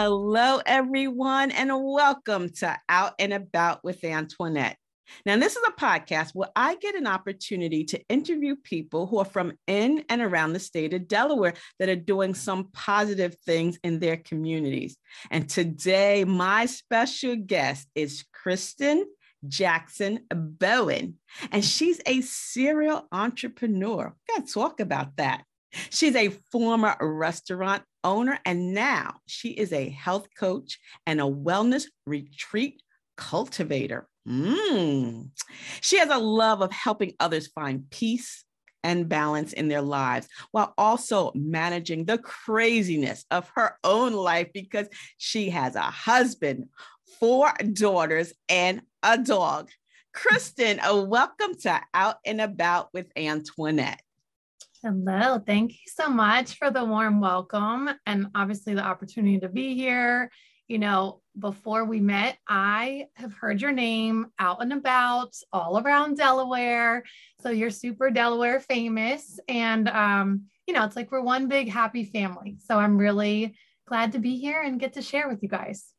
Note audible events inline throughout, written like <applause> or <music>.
Hello, everyone, and welcome to Out and About with Antoinette. Now, this is a podcast where I get an opportunity to interview people who are from in and around the state of Delaware that are doing some positive things in their communities. And today, my special guest is Kristen Jackson Bowen, and she's a serial entrepreneur. We got to talk about that. She's a former restaurant owner, and now she is a health coach and a wellness retreat cultivator. Mm. She has a love of helping others find peace and balance in their lives while also managing the craziness of her own life because she has a husband, four daughters, and a dog. Kristen, a welcome to Out and About with Antoinette. Hello. Thank you so much for the warm welcome and obviously the opportunity to be here. You know, before we met, I have heard your name out and about all around Delaware. So you're super Delaware famous. And, um, you know, it's like we're one big happy family. So I'm really glad to be here and get to share with you guys.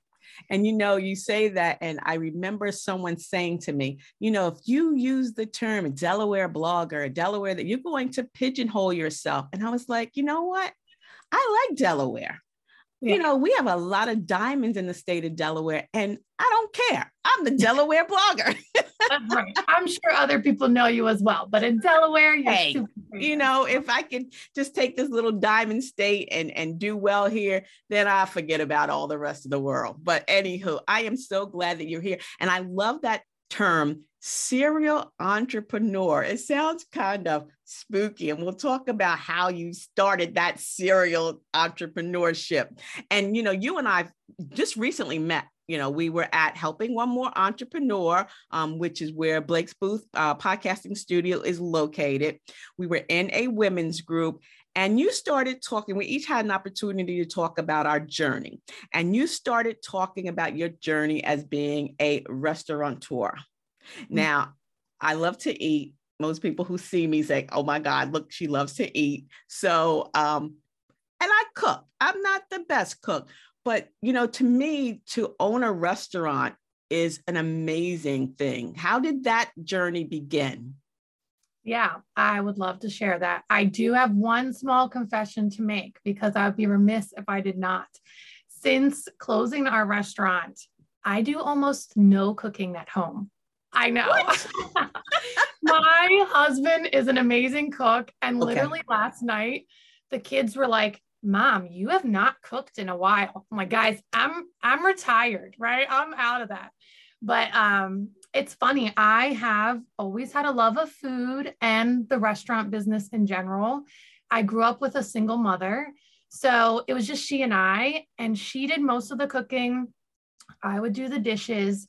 And you know, you say that, and I remember someone saying to me, you know, if you use the term Delaware blogger, Delaware, that you're going to pigeonhole yourself. And I was like, you know what? I like Delaware. Yeah. You know, we have a lot of diamonds in the state of Delaware, and I don't care. I'm the Delaware blogger. <laughs> That's right. <laughs> I'm sure other people know you as well, but in Delaware, hey, you know, if I could just take this little diamond state and and do well here, then I forget about all the rest of the world. But anywho, I am so glad that you're here, and I love that term serial entrepreneur. It sounds kind of spooky, and we'll talk about how you started that serial entrepreneurship. And you know, you and I just recently met. You know, we were at Helping One More Entrepreneur, um, which is where Blake's Booth uh, podcasting studio is located. We were in a women's group, and you started talking. We each had an opportunity to talk about our journey. And you started talking about your journey as being a restaurateur. Mm-hmm. Now, I love to eat. Most people who see me say, "Oh my God, look, she loves to eat." So, um, and I cook. I'm not the best cook, but you know, to me, to own a restaurant is an amazing thing. How did that journey begin? Yeah, I would love to share that. I do have one small confession to make because I would be remiss if I did not. Since closing our restaurant, I do almost no cooking at home. I know. <laughs> My husband is an amazing cook. And literally okay. last night, the kids were like, Mom, you have not cooked in a while. I'm like, guys, I'm I'm retired, right? I'm out of that. But um, it's funny. I have always had a love of food and the restaurant business in general. I grew up with a single mother. So it was just she and I, and she did most of the cooking. I would do the dishes.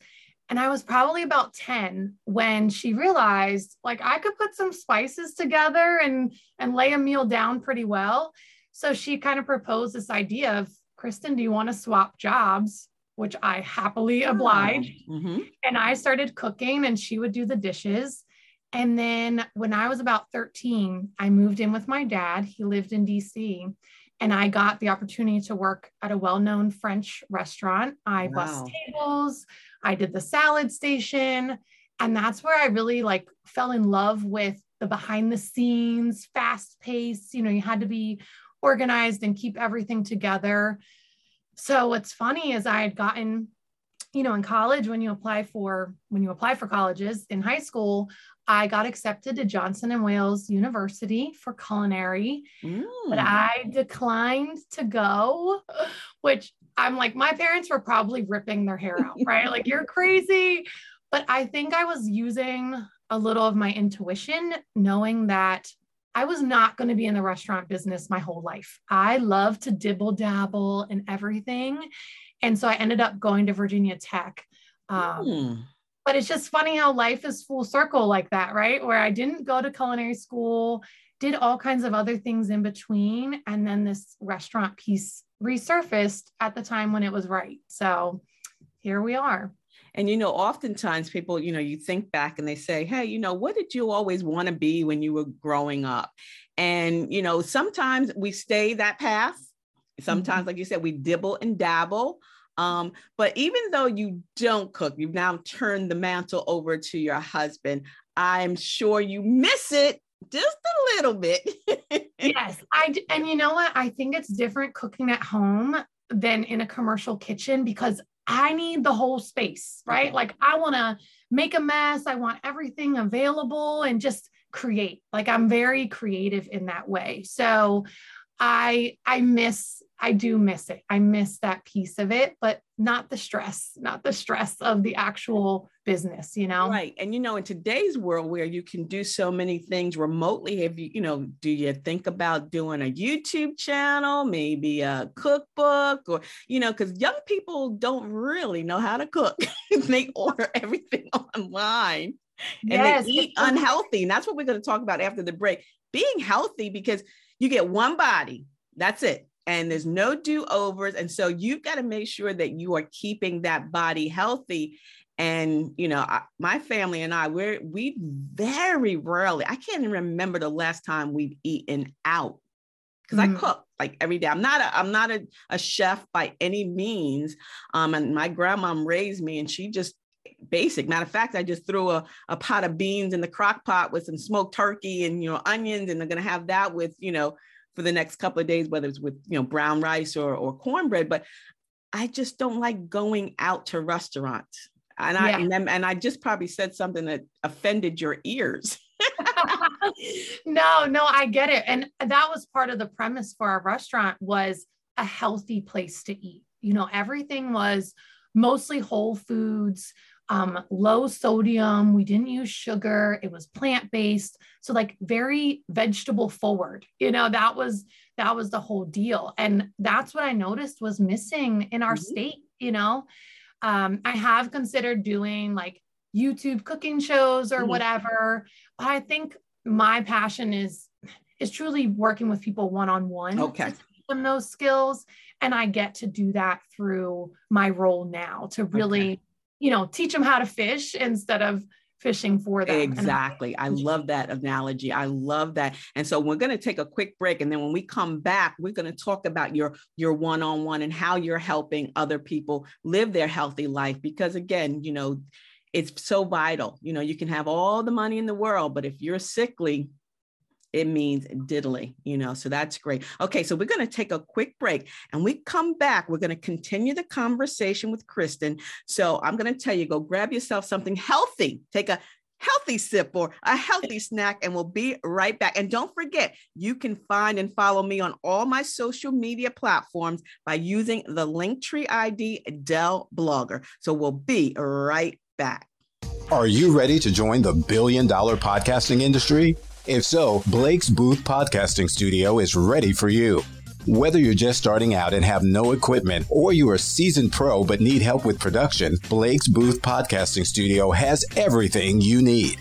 And I was probably about 10 when she realized like I could put some spices together and and lay a meal down pretty well. So she kind of proposed this idea of Kristen, do you want to swap jobs? Which I happily obliged. Mm-hmm. And I started cooking and she would do the dishes. And then when I was about 13, I moved in with my dad. He lived in DC and I got the opportunity to work at a well known French restaurant. I wow. bussed tables, I did the salad station. And that's where I really like fell in love with the behind the scenes, fast pace. You know, you had to be organized and keep everything together. So what's funny is I had gotten, you know, in college when you apply for when you apply for colleges in high school, I got accepted to Johnson and Wales University for culinary, mm. but I declined to go, which I'm like, my parents were probably ripping their hair out, right? like, you're crazy. But I think I was using a little of my intuition, knowing that I was not going to be in the restaurant business my whole life. I love to dibble dabble in everything. And so I ended up going to Virginia Tech. Um, mm. But it's just funny how life is full circle like that, right? Where I didn't go to culinary school, did all kinds of other things in between. And then this restaurant piece resurfaced at the time when it was right. So here we are. And you know, oftentimes people, you know, you think back and they say, Hey, you know, what did you always want to be when you were growing up? And, you know, sometimes we stay that path Sometimes, mm-hmm. like you said, we dibble and dabble. Um, but even though you don't cook, you've now turned the mantle over to your husband. I'm sure you miss it just a little bit. <laughs> yes, I and you know what? I think it's different cooking at home than in a commercial kitchen because I need the whole space, right? Like I want to make a mess. I want everything available and just create. Like I'm very creative in that way. So I I miss I do miss it. I miss that piece of it, but not the stress, not the stress of the actual business, you know? Right. And, you know, in today's world where you can do so many things remotely, have you, you know, do you think about doing a YouTube channel, maybe a cookbook or, you know, because young people don't really know how to cook. <laughs> they order <laughs> everything online and yes. they eat unhealthy. And that's what we're going to talk about after the break. Being healthy because you get one body. That's it and there's no do overs. And so you've got to make sure that you are keeping that body healthy. And, you know, I, my family and I, we're, we very rarely, I can't even remember the last time we've eaten out because mm-hmm. I cook like every day. I'm not a, I'm not a, a chef by any means. Um, and my grandma raised me and she just basic. Matter of fact, I just threw a, a pot of beans in the crock pot with some smoked turkey and, you know, onions, and they're going to have that with, you know, for the next couple of days, whether it's with you know brown rice or or cornbread. But I just don't like going out to restaurants. And I yeah. and, and I just probably said something that offended your ears. <laughs> no, no, I get it. And that was part of the premise for our restaurant was a healthy place to eat. You know, everything was mostly whole foods um, low sodium. We didn't use sugar. It was plant based. So like very vegetable forward. You know that was that was the whole deal, and that's what I noticed was missing in our mm-hmm. state. You know, um, I have considered doing like YouTube cooking shows or mm-hmm. whatever, but I think my passion is is truly working with people one on one. Okay. Them those skills, and I get to do that through my role now to really. Okay you know, teach them how to fish instead of fishing for them. Exactly. I love that analogy. I love that. And so we're going to take a quick break and then when we come back, we're going to talk about your your one-on-one and how you're helping other people live their healthy life because again, you know, it's so vital. You know, you can have all the money in the world, but if you're sickly, it means diddly, you know, so that's great. Okay, so we're going to take a quick break and we come back. We're going to continue the conversation with Kristen. So I'm going to tell you go grab yourself something healthy, take a healthy sip or a healthy snack, and we'll be right back. And don't forget, you can find and follow me on all my social media platforms by using the Linktree ID Dell Blogger. So we'll be right back. Are you ready to join the billion dollar podcasting industry? If so, Blake's Booth Podcasting Studio is ready for you. Whether you're just starting out and have no equipment, or you're a seasoned pro but need help with production, Blake's Booth Podcasting Studio has everything you need.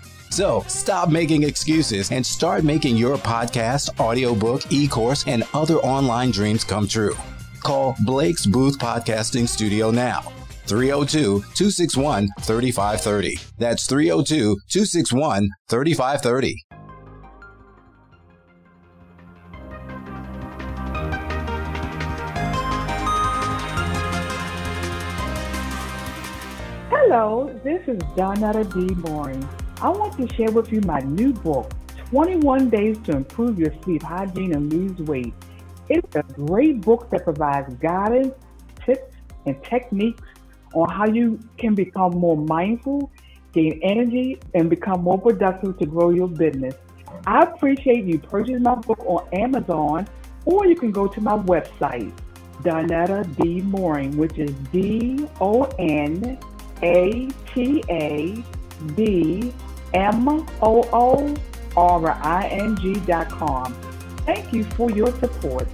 So stop making excuses and start making your podcast, audiobook, e course, and other online dreams come true. Call Blake's Booth Podcasting Studio now. 302 261 3530. That's 302 261 3530. Hello, this is Donata D. Mooring. I want to share with you my new book, 21 Days to Improve Your Sleep Hygiene and Lose Weight. It's a great book that provides guidance, tips, and techniques on how you can become more mindful, gain energy, and become more productive to grow your business. I appreciate you purchasing my book on Amazon, or you can go to my website, Donata D. Mooring, which is D O N A T A D M-O-O-R-I-N-G dot com. Thank you for your support.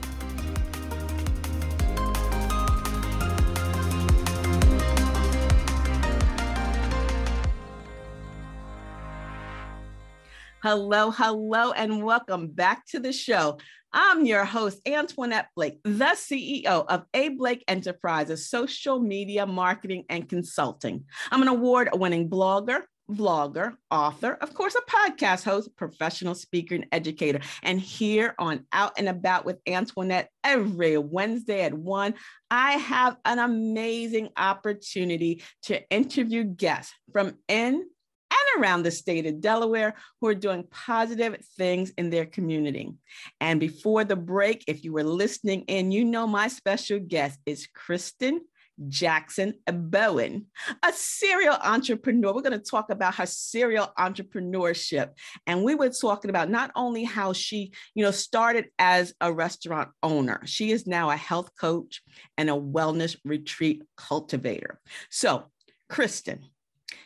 Hello, hello, and welcome back to the show. I'm your host, Antoinette Blake, the CEO of A Blake Enterprises Social Media Marketing and Consulting. I'm an award winning blogger, vlogger, author, of course, a podcast host, professional speaker, and educator. And here on Out and About with Antoinette every Wednesday at 1, I have an amazing opportunity to interview guests from in and around the state of Delaware who are doing positive things in their community. And before the break, if you were listening in, you know my special guest is Kristen Jackson Bowen, a serial entrepreneur. We're going to talk about her serial entrepreneurship. And we were talking about not only how she, you know, started as a restaurant owner, she is now a health coach and a wellness retreat cultivator. So, Kristen,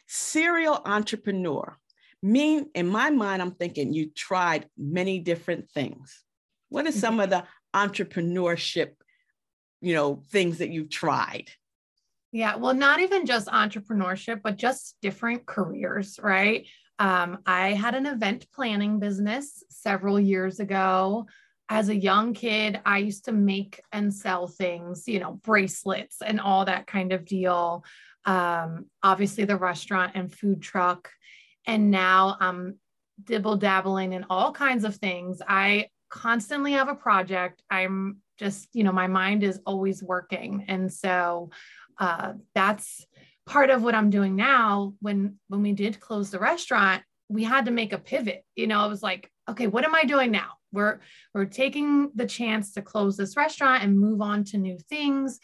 serial entrepreneur mean in my mind i'm thinking you tried many different things what are mm-hmm. some of the entrepreneurship you know things that you've tried yeah well not even just entrepreneurship but just different careers right um, i had an event planning business several years ago as a young kid i used to make and sell things you know bracelets and all that kind of deal um, obviously the restaurant and food truck. And now I'm dibble dabbling in all kinds of things. I constantly have a project. I'm just, you know, my mind is always working. And so uh, that's part of what I'm doing now. When when we did close the restaurant, we had to make a pivot. You know, it was like, okay, what am I doing now? We're we're taking the chance to close this restaurant and move on to new things.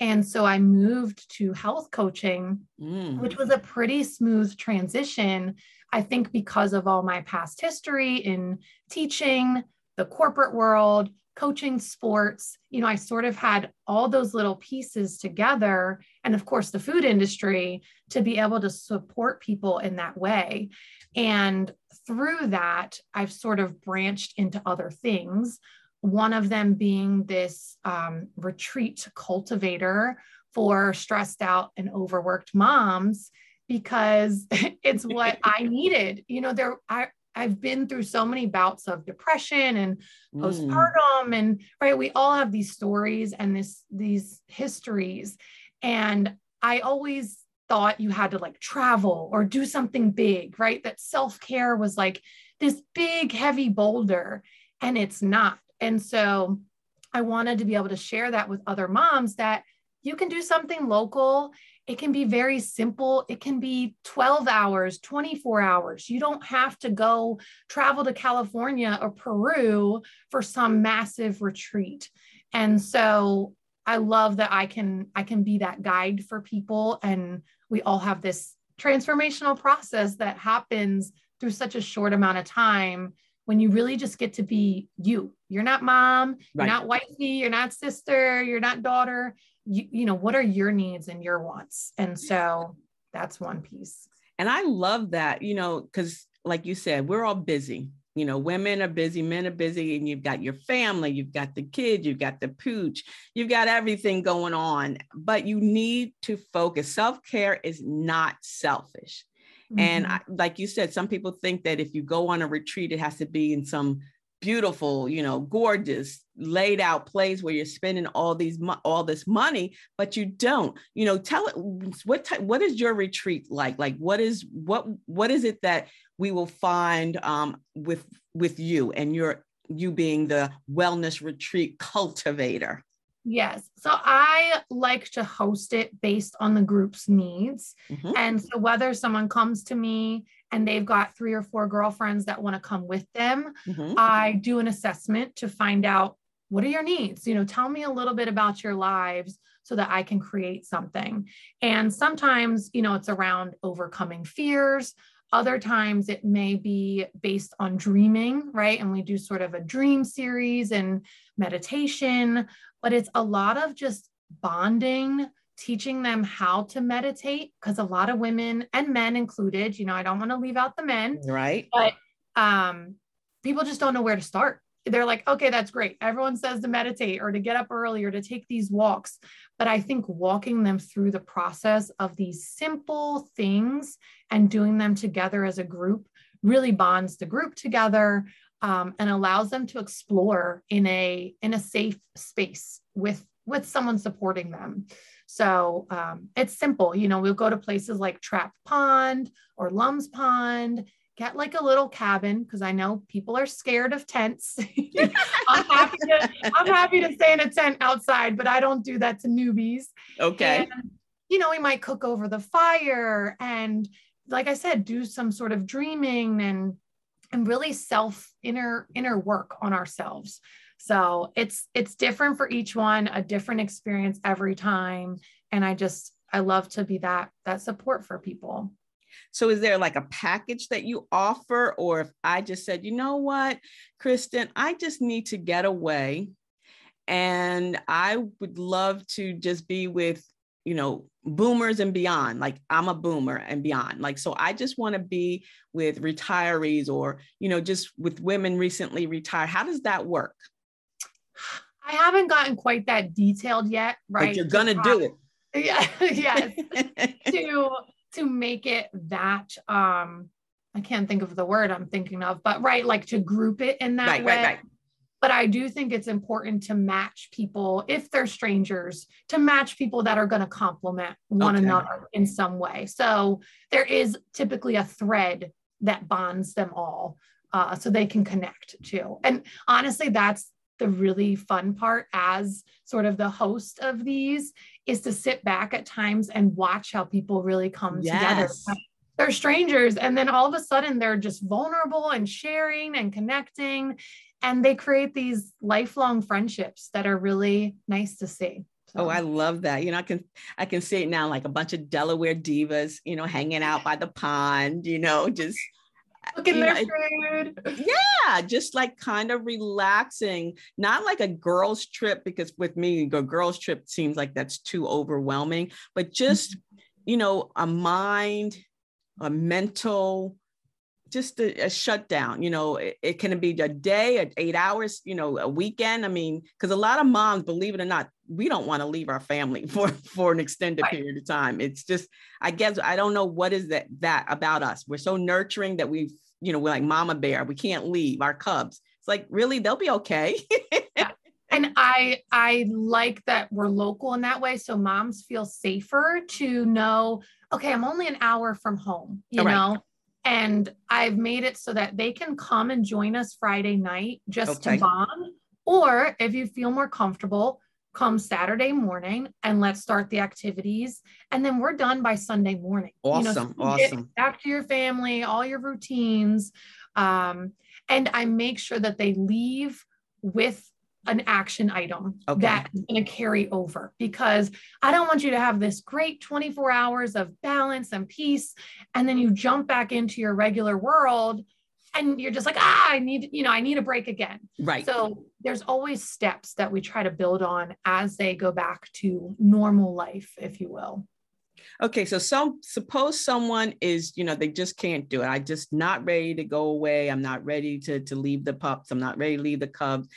And so I moved to health coaching, mm. which was a pretty smooth transition. I think because of all my past history in teaching, the corporate world, coaching sports, you know, I sort of had all those little pieces together. And of course, the food industry to be able to support people in that way. And through that, I've sort of branched into other things one of them being this um, retreat cultivator for stressed out and overworked moms because <laughs> it's what I needed. You know, there I I've been through so many bouts of depression and mm. postpartum and right we all have these stories and this these histories and I always thought you had to like travel or do something big, right? That self-care was like this big heavy boulder and it's not. And so I wanted to be able to share that with other moms that you can do something local. It can be very simple. It can be 12 hours, 24 hours. You don't have to go travel to California or Peru for some massive retreat. And so I love that I can I can be that guide for people and we all have this transformational process that happens through such a short amount of time when you really just get to be you. You're not mom, right. you're not wifey, you're not sister, you're not daughter. You, you know, what are your needs and your wants? And so that's one piece. And I love that, you know, because like you said, we're all busy. You know, women are busy, men are busy, and you've got your family, you've got the kid, you've got the pooch, you've got everything going on, but you need to focus. Self care is not selfish. Mm-hmm. And I, like you said, some people think that if you go on a retreat, it has to be in some beautiful, you know, gorgeous, laid out place where you're spending all these all this money, but you don't. You know, tell it what type, what is your retreat like? Like what is what what is it that we will find um, with with you and your you being the wellness retreat cultivator? Yes. So I like to host it based on the group's needs. Mm-hmm. And so whether someone comes to me and they've got three or four girlfriends that want to come with them, mm-hmm. I do an assessment to find out what are your needs? You know, tell me a little bit about your lives so that I can create something. And sometimes, you know, it's around overcoming fears. Other times it may be based on dreaming, right? And we do sort of a dream series and meditation but it's a lot of just bonding teaching them how to meditate because a lot of women and men included you know i don't want to leave out the men right but um people just don't know where to start they're like, okay, that's great. Everyone says to meditate or to get up early or to take these walks. But I think walking them through the process of these simple things and doing them together as a group really bonds the group together um, and allows them to explore in a in a safe space with with someone supporting them. So um, it's simple. You know, we'll go to places like Trap Pond or Lum's Pond get like a little cabin because I know people are scared of tents. <laughs> I'm happy to I'm happy to stay in a tent outside, but I don't do that to newbies. Okay. And, you know, we might cook over the fire and like I said, do some sort of dreaming and and really self inner inner work on ourselves. So it's it's different for each one, a different experience every time. And I just I love to be that that support for people. So is there like a package that you offer? Or if I just said, you know what, Kristen, I just need to get away and I would love to just be with, you know, boomers and beyond. Like I'm a boomer and beyond. Like, so I just want to be with retirees or, you know, just with women recently retired. How does that work? I haven't gotten quite that detailed yet, right? But you're gonna do it. <laughs> Yeah, yes. <laughs> to to make it that um I can't think of the word I'm thinking of, but right, like to group it in that right, way. Right, right. But I do think it's important to match people, if they're strangers, to match people that are going to complement one okay. another in some way. So there is typically a thread that bonds them all uh, so they can connect too. And honestly, that's the really fun part as sort of the host of these is to sit back at times and watch how people really come yes. together. They're strangers, and then all of a sudden they're just vulnerable and sharing and connecting, and they create these lifelong friendships that are really nice to see. So. Oh, I love that. You know, I can I can see it now, like a bunch of Delaware divas, you know, hanging out by the pond, you know, just Cooking their food. <laughs> Yeah, just like kind of relaxing, not like a girls' trip, because with me, a girls' trip seems like that's too overwhelming, but just, mm-hmm. you know, a mind, a mental, just a, a shutdown. You know, it, it, can be a day, eight hours, you know, a weekend. I mean, because a lot of moms, believe it or not, we don't want to leave our family <laughs> for for an extended right. period of time. It's just, I guess, I don't know what is that that about us. We're so nurturing that we, you know, we're like mama bear. We can't leave our cubs. It's like really, they'll be okay. yeah. And I I like that we're local in that way, so moms feel safer to know. Okay, I'm only an hour from home. You right. know and I've made it so that they can come and join us Friday night just okay. to bond. Or if you feel more comfortable, come Saturday morning and let's start the activities. And then we're done by Sunday morning. Awesome. You know, so awesome. Back to your family, all your routines. Um, and I make sure that they leave with an action item okay. that's going to carry over because I don't want you to have this great 24 hours of balance and peace. And then you jump back into your regular world and you're just like, ah, I need, you know, I need a break again. Right. So there's always steps that we try to build on as they go back to normal life, if you will. Okay, so some suppose someone is, you know, they just can't do it. I just not ready to go away. I'm not ready to to leave the pups. I'm not ready to leave the cubs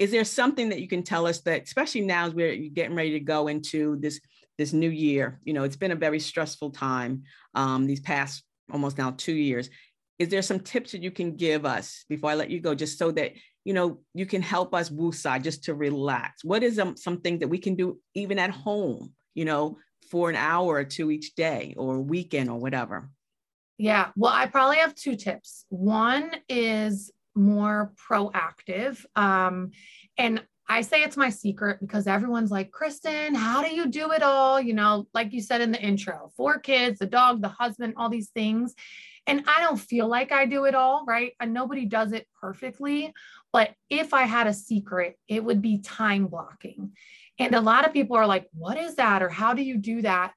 is there something that you can tell us that especially now as we're getting ready to go into this this new year you know it's been a very stressful time um, these past almost now two years is there some tips that you can give us before i let you go just so that you know you can help us woosah just to relax what is um, something that we can do even at home you know for an hour or two each day or weekend or whatever yeah well i probably have two tips one is more proactive. Um, and I say it's my secret because everyone's like, Kristen, how do you do it all? You know, like you said in the intro, four kids, the dog, the husband, all these things. And I don't feel like I do it all, right? And nobody does it perfectly. But if I had a secret, it would be time blocking. And a lot of people are like, what is that? Or how do you do that?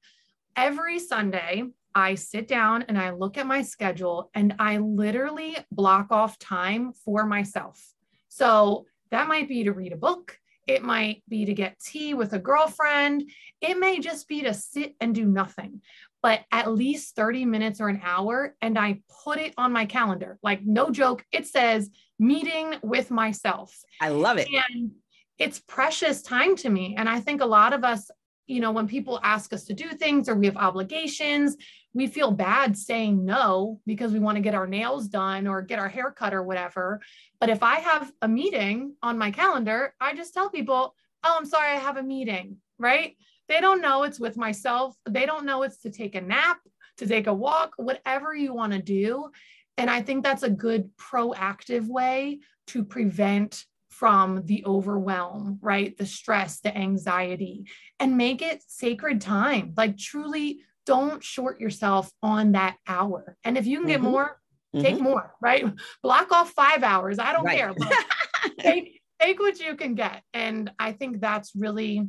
Every Sunday, I sit down and I look at my schedule and I literally block off time for myself. So that might be to read a book. It might be to get tea with a girlfriend. It may just be to sit and do nothing. But at least 30 minutes or an hour. And I put it on my calendar. Like, no joke, it says meeting with myself. I love it. And it's precious time to me. And I think a lot of us, you know, when people ask us to do things or we have obligations, we feel bad saying no because we want to get our nails done or get our hair cut or whatever. But if I have a meeting on my calendar, I just tell people, oh, I'm sorry, I have a meeting, right? They don't know it's with myself. They don't know it's to take a nap, to take a walk, whatever you want to do. And I think that's a good proactive way to prevent from the overwhelm, right? The stress, the anxiety, and make it sacred time. Like truly don't short yourself on that hour. And if you can get mm-hmm. more, take mm-hmm. more, right? Block off five hours. I don't right. care. <laughs> take, take what you can get. And I think that's really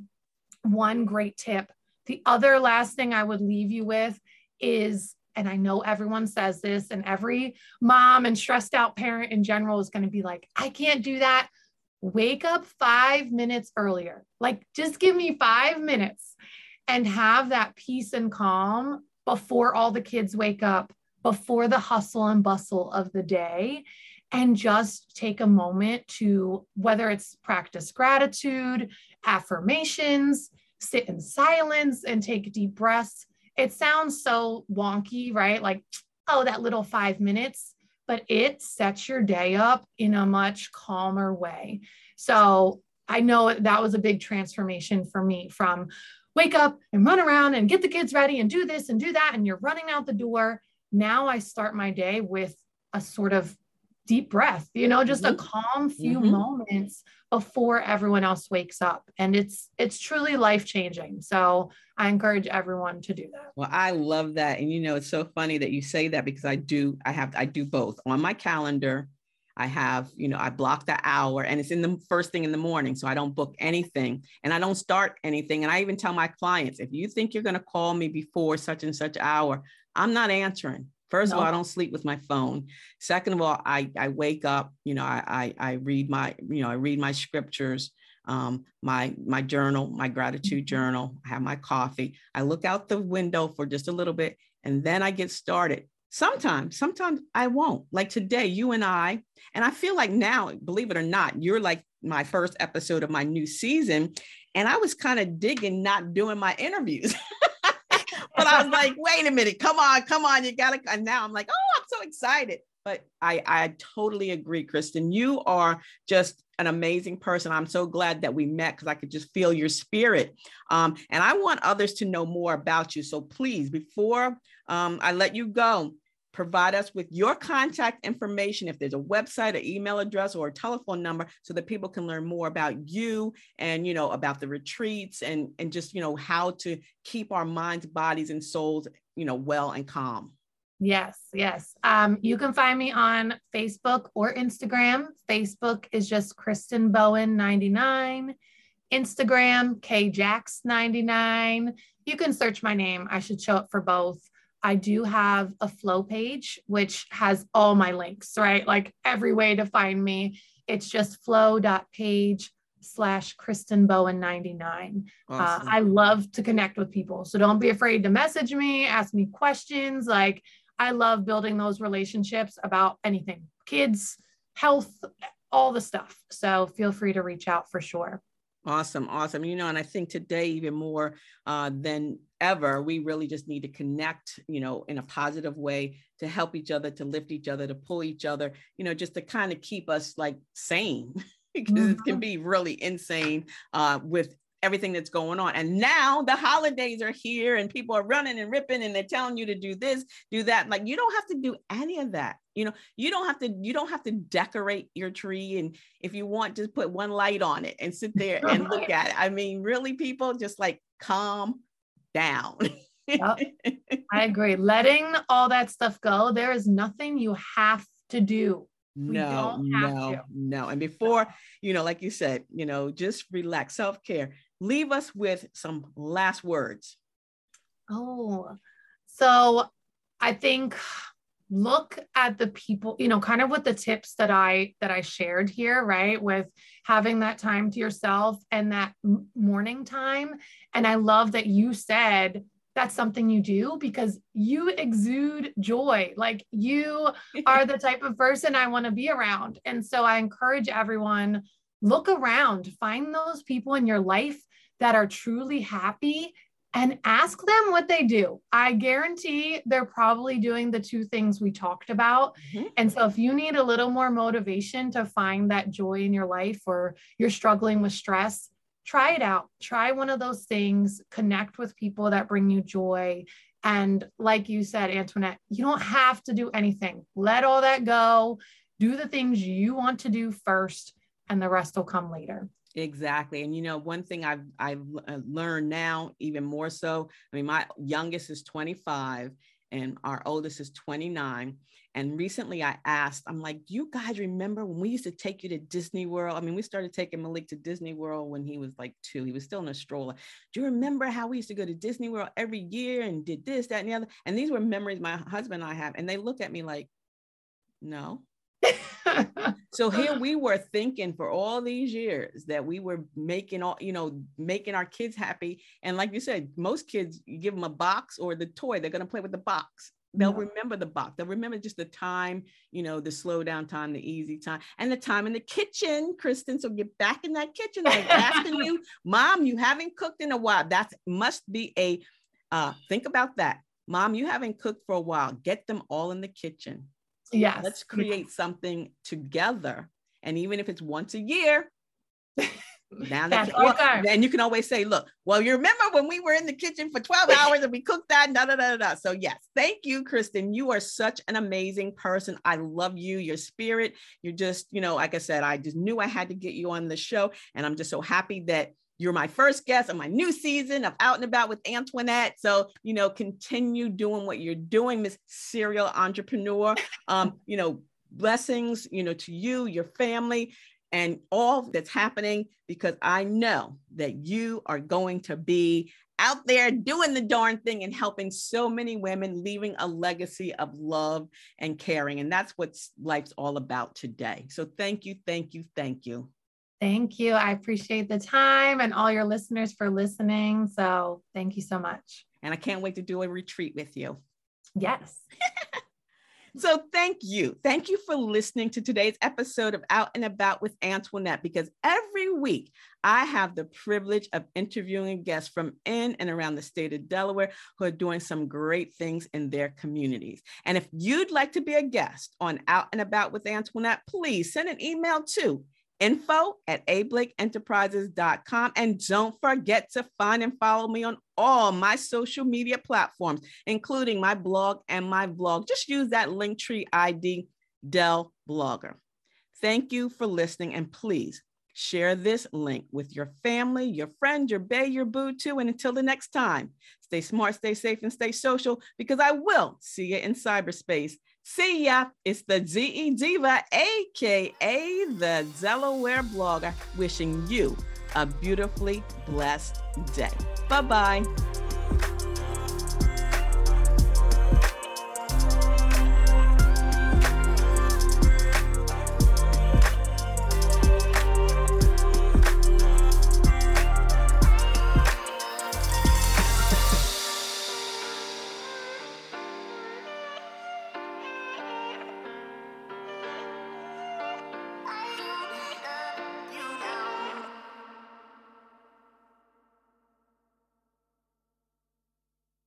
one great tip. The other last thing I would leave you with is, and I know everyone says this, and every mom and stressed out parent in general is going to be like, I can't do that. Wake up five minutes earlier. Like, just give me five minutes and have that peace and calm before all the kids wake up, before the hustle and bustle of the day, and just take a moment to whether it's practice gratitude, affirmations, sit in silence and take deep breaths. It sounds so wonky, right? Like, oh, that little five minutes, but it sets your day up in a much calmer way. So I know that was a big transformation for me from wake up and run around and get the kids ready and do this and do that. And you're running out the door. Now I start my day with a sort of deep breath, you know, just mm-hmm. a calm few mm-hmm. moments before everyone else wakes up. And it's it's truly life-changing. So I encourage everyone to do that. Well, I love that. And you know, it's so funny that you say that because I do, I have, I do both on my calendar. I have, you know, I block the hour and it's in the first thing in the morning. So I don't book anything and I don't start anything. And I even tell my clients, if you think you're going to call me before such and such hour, I'm not answering. First no. of all, I don't sleep with my phone. Second of all, I, I wake up, you know, I, I, I read my, you know, I read my scriptures, um, my, my journal, my gratitude mm-hmm. journal, I have my coffee. I look out the window for just a little bit and then I get started. Sometimes, sometimes I won't. Like today, you and I, and I feel like now, believe it or not, you're like my first episode of my new season. And I was kind of digging not doing my interviews. <laughs> but I was like, wait a minute, come on, come on, you gotta. And now I'm like, oh, I'm so excited. But I, I totally agree, Kristen. You are just an amazing person. I'm so glad that we met because I could just feel your spirit. Um, and I want others to know more about you. So please, before um, I let you go, provide us with your contact information if there's a website an email address or a telephone number so that people can learn more about you and you know about the retreats and and just you know how to keep our minds bodies and souls you know well and calm. Yes yes. Um, you can find me on facebook or instagram. Facebook is just kristen bowen 99 instagram kjax 99 you can search my name. I should show up for both I do have a flow page, which has all my links, right? Like every way to find me. It's just flow.page slash Kristen Bowen 99. Uh, awesome. Uh, I love to connect with people. So don't be afraid to message me, ask me questions. Like I love building those relationships about anything, kids, health, all the stuff. So feel free to reach out for sure. Awesome, awesome. You know, and I think today even more uh, than ever, we really just need to connect, you know, in a positive way to help each other, to lift each other, to pull each other, you know, just to kind of keep us like sane <laughs> because mm-hmm. it can mm-hmm. be really insane uh, with everything that's going on. And now the holidays are here and people are running and ripping and they're telling you to do this, do that. Like you don't have to do any of that. You know, you don't have to, you don't have to decorate your tree. And if you want, just put one light on it and sit there and <laughs> look at it. I mean, really, people just like calm down. yep. I <laughs> agree. Letting all that stuff go, there is nothing you have to do. no, no, to. no. And before, you know, like you said, you know, just relax, self care leave us with some last words. Oh, so I think look at the people you know kind of with the tips that i that i shared here right with having that time to yourself and that morning time and i love that you said that's something you do because you exude joy. Like you <laughs> are the type of person I want to be around. And so I encourage everyone look around, find those people in your life that are truly happy and ask them what they do. I guarantee they're probably doing the two things we talked about. Mm-hmm. And so, if you need a little more motivation to find that joy in your life or you're struggling with stress, try it out. Try one of those things, connect with people that bring you joy. And like you said, Antoinette, you don't have to do anything. Let all that go. Do the things you want to do first, and the rest will come later. Exactly. And you know, one thing I've I've uh, learned now even more so, I mean my youngest is 25 and our oldest is 29 and recently I asked, I'm like, do you guys remember when we used to take you to Disney World? I mean, we started taking Malik to Disney World when he was like two. He was still in a stroller. Do you remember how we used to go to Disney World every year and did this, that, and the other? And these were memories my husband and I have. And they look at me like, no, <laughs> so here we were thinking for all these years that we were making all you know making our kids happy. And like you said most kids you give them a box or the toy they're going to play with the box. They'll yeah. remember the box. They'll remember just the time you know the slow down time the easy time and the time in the kitchen kristen. So get back in that kitchen. Like asking you <laughs> mom you haven't cooked in a while. That must be a uh, think about that. Mom you haven't cooked for a while. Get them all in the kitchen Yes. Let's create something together. And even if it's once a year, <laughs> now that well, then you can always say, look, well, you remember when we were in the kitchen for 12 <laughs> hours and we cooked that, da, da, da, da. So yes, thank you, Kristen. You are such an amazing person. I love you, your spirit. You're just, you know, like I said, I just knew I had to get you on the show. And I'm just so happy that you're my first guest on my new season of Out and About with Antoinette. So, you know, continue doing what you're doing, Miss Serial Entrepreneur. <laughs> Um, you know, blessings, you know, to you, your family, and all that's happening because I know that you are going to be out there doing the darn thing and helping so many women, leaving a legacy of love and caring. And that's what life's all about today. So thank you, thank you, thank you. Thank you. I appreciate the time and all your listeners for listening. So thank you so much. And I can't wait to do a retreat with you. Yes. <laughs> so thank you. Thank you for listening to today's episode of Out and About with Antoinette because every week I have the privilege of interviewing guests from in and around the state of Delaware who are doing some great things in their communities. And if you'd like to be a guest on Out and About with Antoinette, please send an email to info at ablakeenterprises.com. And don't forget to find and follow me on all my social media platforms, including my blog and my vlog. Just use that Linktree ID, Dell Blogger. Thank you for listening. And please share this link with your family, your friend, your bae, your boo too. And until the next time, stay smart, stay safe, and stay social because I will see you in cyberspace. See ya. It's the ZE Diva, AKA the Delaware blogger, wishing you a beautifully blessed day. Bye bye.